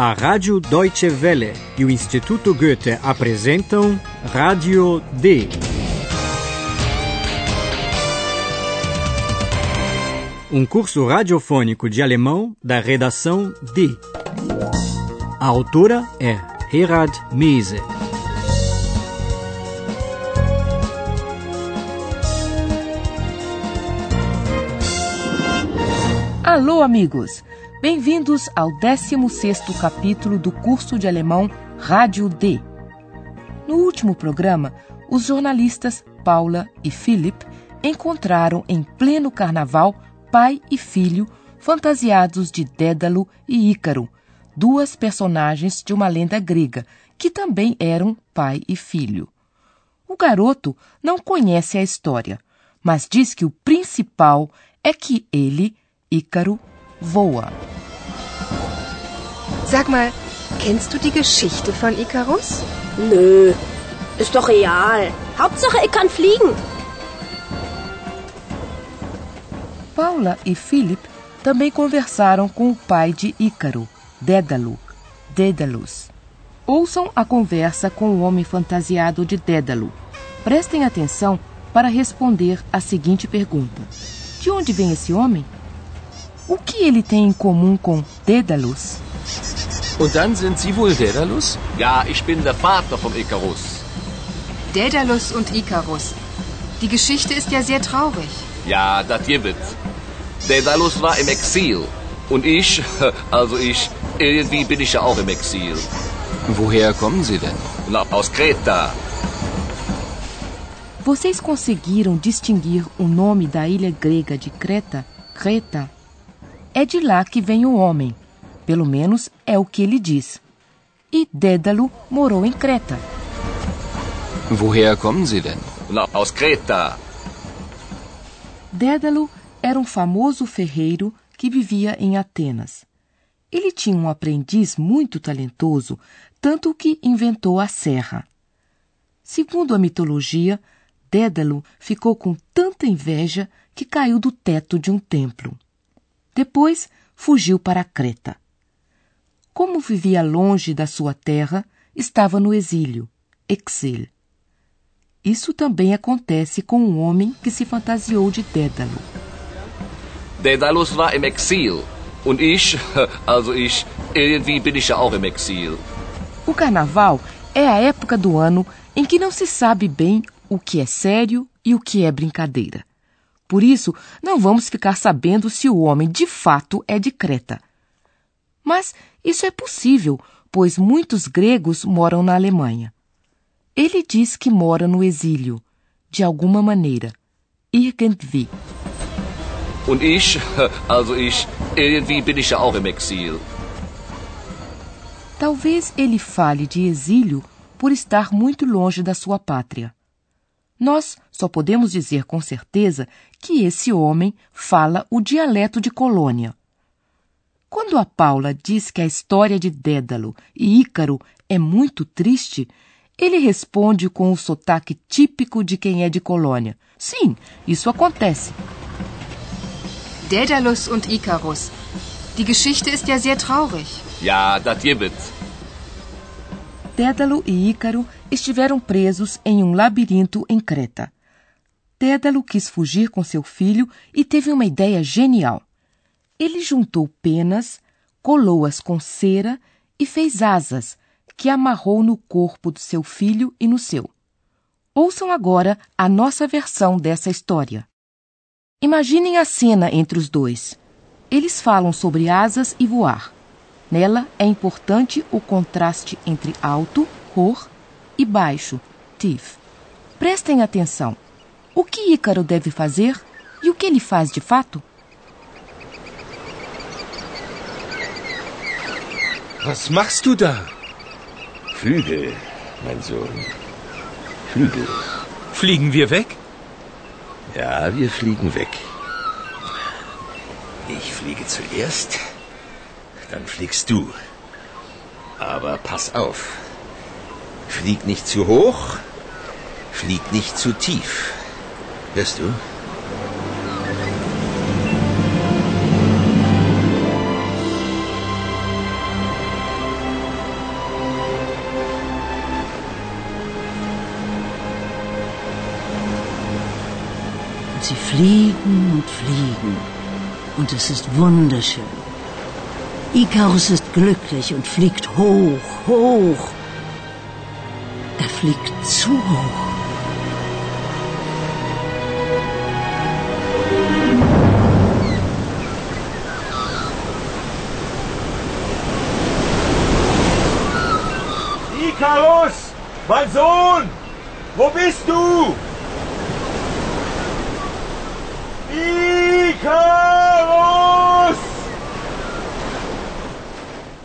A Rádio Deutsche Welle e o Instituto Goethe apresentam Rádio D. Um curso radiofônico de alemão da redação D. A autora é Herald Mese. Alô, amigos! Bem-vindos ao 16º capítulo do curso de alemão Rádio D. No último programa, os jornalistas Paula e Philip encontraram em pleno carnaval pai e filho fantasiados de Dédalo e Ícaro, duas personagens de uma lenda grega, que também eram pai e filho. O garoto não conhece a história, mas diz que o principal é que ele, Ícaro, voa. Sag mal, kennst du die Geschichte von Icarus? Nö, ist doch real. Hauptsache, ich kann fliegen. Paula e Philip também conversaram com o pai de Ícaro, Dédalo, Dédalus. Ouçam a conversa com o homem fantasiado de Dédalo. Prestem atenção para responder a seguinte pergunta: De onde vem esse homem? O que ele tem em comum com Dédalus? Und dann sind Sie wohl Daedalus? Ja, ich bin der Vater vom Icarus. Daedalus und Icarus. Die Geschichte ist ja sehr traurig. Ja, das gibt. Daedalus war im Exil. Und ich, also ich, irgendwie bin ich ja auch im Exil. Woher kommen Sie denn? Na, aus Kreta. Vocês conseguiram distinguir o nome da ilha grega de Creta, Creta? É de lá que vem o homem. Pelo menos é o que ele diz. E Dédalo morou em Creta. Woher kommen Sie denn? Na, aus Kreta. Dédalo era um famoso ferreiro que vivia em Atenas. Ele tinha um aprendiz muito talentoso, tanto que inventou a serra. Segundo a mitologia, Dédalo ficou com tanta inveja que caiu do teto de um templo. Depois fugiu para Creta. Como vivia longe da sua terra, estava no exílio, exil. Isso também acontece com um homem que se fantasiou de Dédalo. Daedalus war im Exil. Und ich, also ich, irgendwie bin ich ja auch im Exil. O carnaval é a época do ano em que não se sabe bem o que é sério e o que é brincadeira. Por isso, não vamos ficar sabendo se o homem de fato é de Creta. Mas isso é possível, pois muitos gregos moram na Alemanha. Ele diz que mora no exílio, de alguma maneira, irgendwie. Und ich, also ich, irgendwie bin ich ja auch im Exil. Talvez ele fale de exílio por estar muito longe da sua pátria. Nós só podemos dizer com certeza que esse homem fala o dialeto de Colônia. Quando a Paula diz que a história de Dédalo e Ícaro é muito triste, ele responde com o sotaque típico de quem é de Colônia. Sim, isso acontece. Daedalus und Icarus. Die Geschichte ist ja sehr traurig. Ja, das gibt. Dédalo e Ícaro estiveram presos em um labirinto em Creta. Dédalo quis fugir com seu filho e teve uma ideia genial. Ele juntou penas, colou-as com cera e fez asas, que amarrou no corpo do seu filho e no seu. Ouçam agora a nossa versão dessa história. Imaginem a cena entre os dois. Eles falam sobre asas e voar. Nela é importante o contraste entre alto, cor, e baixo, tief. Prestem atenção. O que Ícaro deve fazer e o que ele faz de fato? Was machst du da? Flügel, mein Sohn. Flügel. Fliegen wir weg? Ja, wir fliegen weg. Ich fliege zuerst, dann fliegst du. Aber pass auf. Flieg nicht zu hoch, flieg nicht zu tief. Hörst du? Fliegen und fliegen. Und es ist wunderschön. Icarus ist glücklich und fliegt hoch, hoch. Er fliegt zu hoch. Icarus, mein Sohn, wo bist du? Icarus!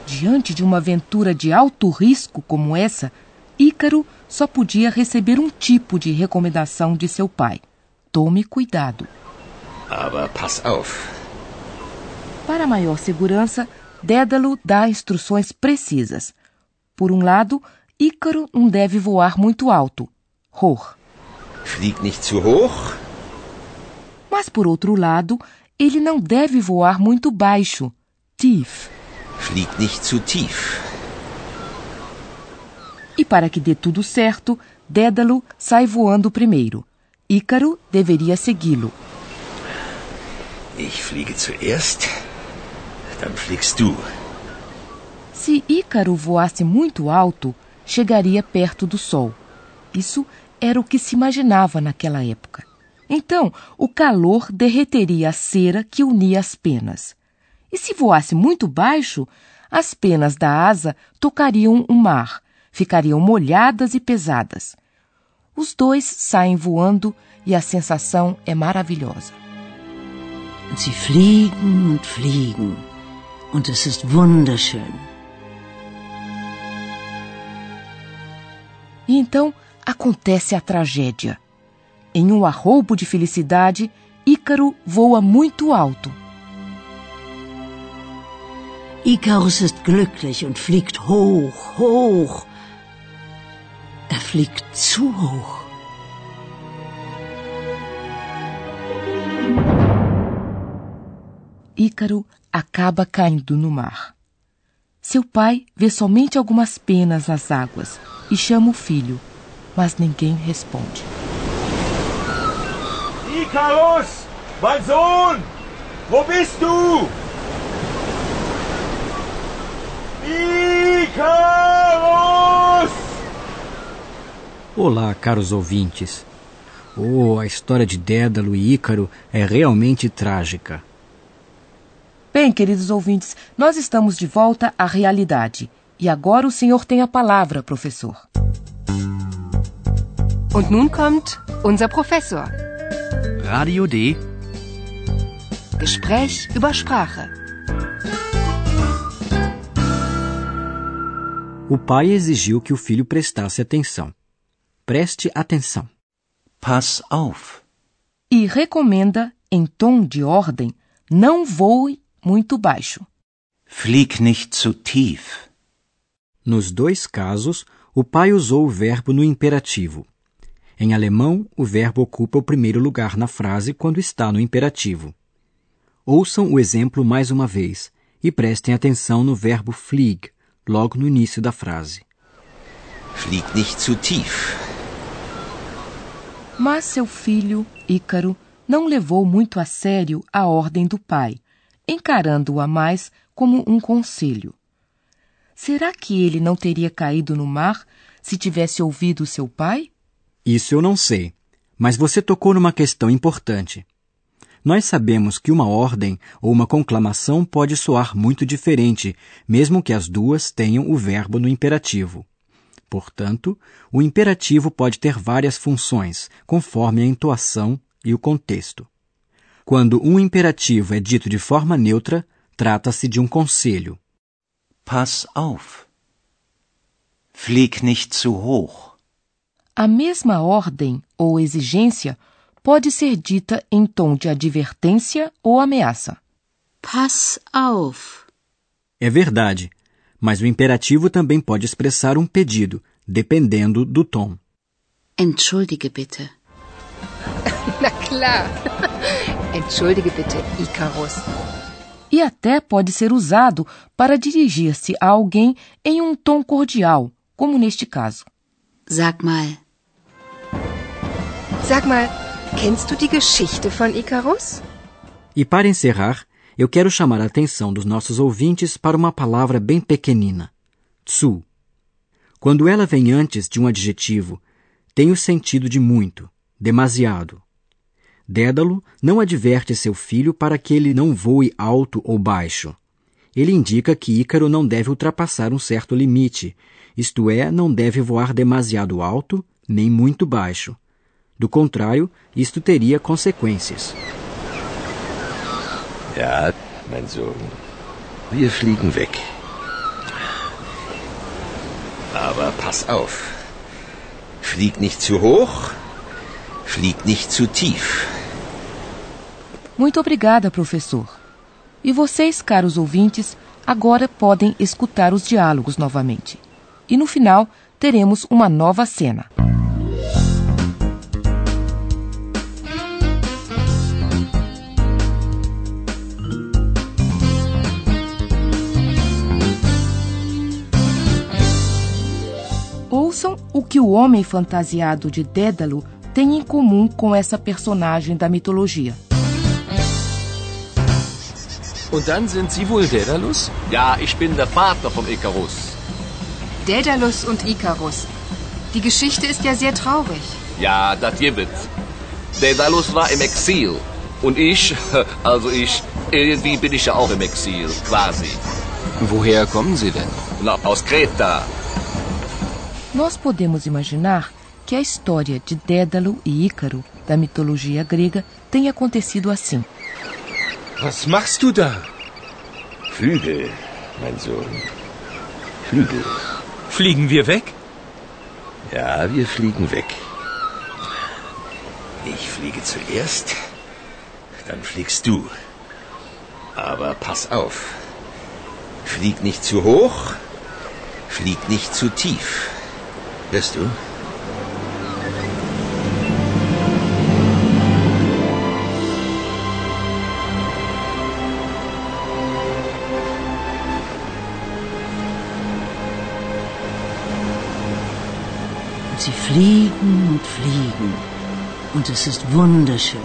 Diante de uma aventura de alto risco como essa, Ícaro só podia receber um tipo de recomendação de seu pai: tome cuidado. Aber pass auf. Para maior segurança, Dédalo dá instruções precisas. Por um lado, Ícaro não deve voar muito alto. Hor. Flieg nicht zu hoch. Mas por outro lado, ele não deve voar muito baixo. Tief. Flieg nicht zu tief. E para que dê tudo certo, Dédalo sai voando primeiro. Ícaro deveria segui-lo. Ich fliege zuerst, dann fliegst du. Se Ícaro voasse muito alto, chegaria perto do Sol. Isso era o que se imaginava naquela época. Então, o calor derreteria a cera que unia as penas. E se voasse muito baixo, as penas da asa tocariam o mar, ficariam molhadas e pesadas. Os dois saem voando e a sensação é maravilhosa. Sie fliegen und fliegen. Und es ist wunderschön. E então acontece a tragédia. Em um arroubo de felicidade, Ícaro voa muito alto. Icarus ist glücklich und fliegt hoch, hoch. Er fliegt zu hoch. Ícaro acaba caindo no mar. Seu pai vê somente algumas penas nas águas e chama o filho, mas ninguém responde. Icarus, mein Sohn, wo bist du? Icarus! Olá, caros ouvintes. Oh, a história de Dédalo e Ícaro é realmente trágica. Bem, queridos ouvintes, nós estamos de volta à realidade. E agora o senhor tem a palavra, professor. Und nun kommt unser Professor. Radio D. Gespräch über Sprache. O pai exigiu que o filho prestasse atenção. Preste atenção. Pass auf. E recomenda, em tom de ordem, não voe muito baixo. Flieg nicht zu tief. Nos dois casos, o pai usou o verbo no imperativo. Em alemão, o verbo ocupa o primeiro lugar na frase quando está no imperativo. Ouçam o exemplo mais uma vez e prestem atenção no verbo flieg, logo no início da frase. Flieg nicht zu tief. Mas seu filho, Ícaro, não levou muito a sério a ordem do pai, encarando-a mais como um conselho. Será que ele não teria caído no mar se tivesse ouvido seu pai? Isso eu não sei, mas você tocou numa questão importante. Nós sabemos que uma ordem ou uma conclamação pode soar muito diferente, mesmo que as duas tenham o verbo no imperativo. Portanto, o imperativo pode ter várias funções, conforme a entoação e o contexto. Quando um imperativo é dito de forma neutra, trata-se de um conselho. Pass auf. Flieg nicht zu hoch. A mesma ordem ou exigência pode ser dita em tom de advertência ou ameaça. Pass auf. É verdade, mas o imperativo também pode expressar um pedido, dependendo do tom. Entschuldige bitte. Na klar. Entschuldige bitte, Icarus. E até pode ser usado para dirigir-se a alguém em um tom cordial, como neste caso. Sag mal, Sag mal, Kennst du die Geschichte von Icarus? E para encerrar, eu quero chamar a atenção dos nossos ouvintes para uma palavra bem pequenina: tsu. Quando ela vem antes de um adjetivo, tem o sentido de muito, demasiado. Dédalo não adverte seu filho para que ele não voe alto ou baixo. Ele indica que Ícaro não deve ultrapassar um certo limite, isto é, não deve voar demasiado alto nem muito baixo. Do contrário, isto teria consequências. Ja, mein Sohn. Wir fliegen weg. Aber pass auf. Flieg nicht zu hoch, flieg nicht zu tief. Muito obrigada, professor. E vocês, caros ouvintes, agora podem escutar os diálogos novamente. E no final teremos uma nova cena. Que o homem fantasiado de Dédalo tem em comum com essa personagem da mitologia. Und dann sind Sie wohl Daedalus? Ja, ich bin der Vater vom Icarus. Daedalus und Icarus. Die Geschichte ist ja sehr traurig. Ja, das gibt. Daedalus war im Exil. Und ich, also ich, irgendwie bin ich ja auch im Exil, quasi. Woher kommen Sie denn? Na, aus Kreta. Nós podemos imaginar que a história de Dédalo e Ícaro, da mitologia grega, tenha acontecido assim. Was machst du da? Flügel, mein Sohn. Flügel. Fliegen wir weg? Ja, wir fliegen weg. Ich fliege zuerst, dann fliegst du. Aber pass auf. Flieg nicht zu hoch, flieg nicht zu tief. Hörst du? Und sie fliegen und fliegen. Und es ist wunderschön.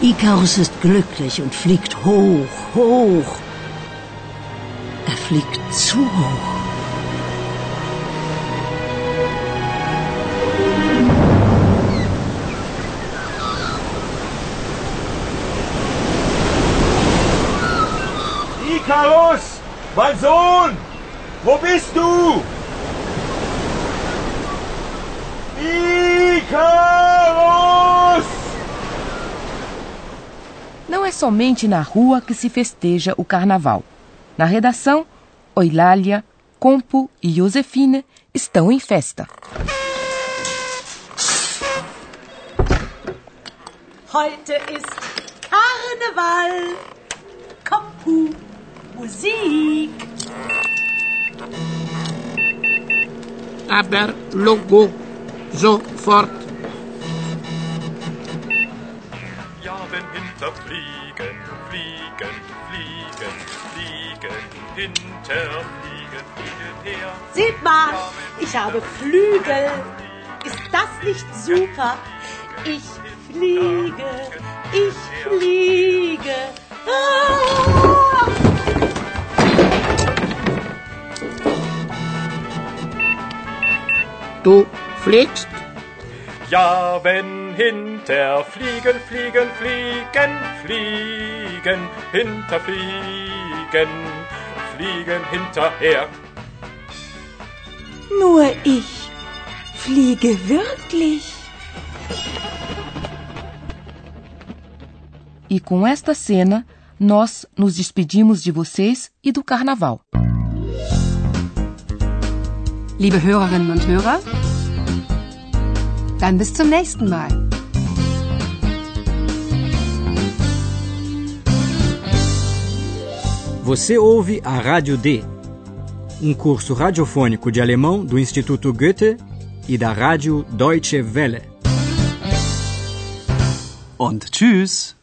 Ikarus ist glücklich und fliegt hoch, hoch. Er fliegt zu hoch. Mein Sohn! Wo bist du? Icarus! Não é somente na rua que se festeja o carnaval. Na redação, Eulália, Compo e Josefine estão em festa. Heute ist Karneval. Kompu, Musik. Aber Logo, sofort. Ja, wenn hinter fliegen, fliegen, fliegen, fliegen, hinter fliegen, fliegen her. Seht mal, ich habe Flügel. Ist das nicht super? Ich fliege, ich fliege. Ah! Du fliegst? Ja, wenn hinter fliegen, fliegen, fliegen, fliegen, hinter fliegen, fliegen hinterher. Nur ich fliege wirklich. E com esta cena, nós nos despedimos de vocês e do carnaval. Liebe Hörerinnen und Hörer, dann bis zum nächsten Mal. Você ouve a Rádio D, um curso radiofônico de alemão do Instituto Goethe e da Rádio Deutsche Welle. Und tschüss.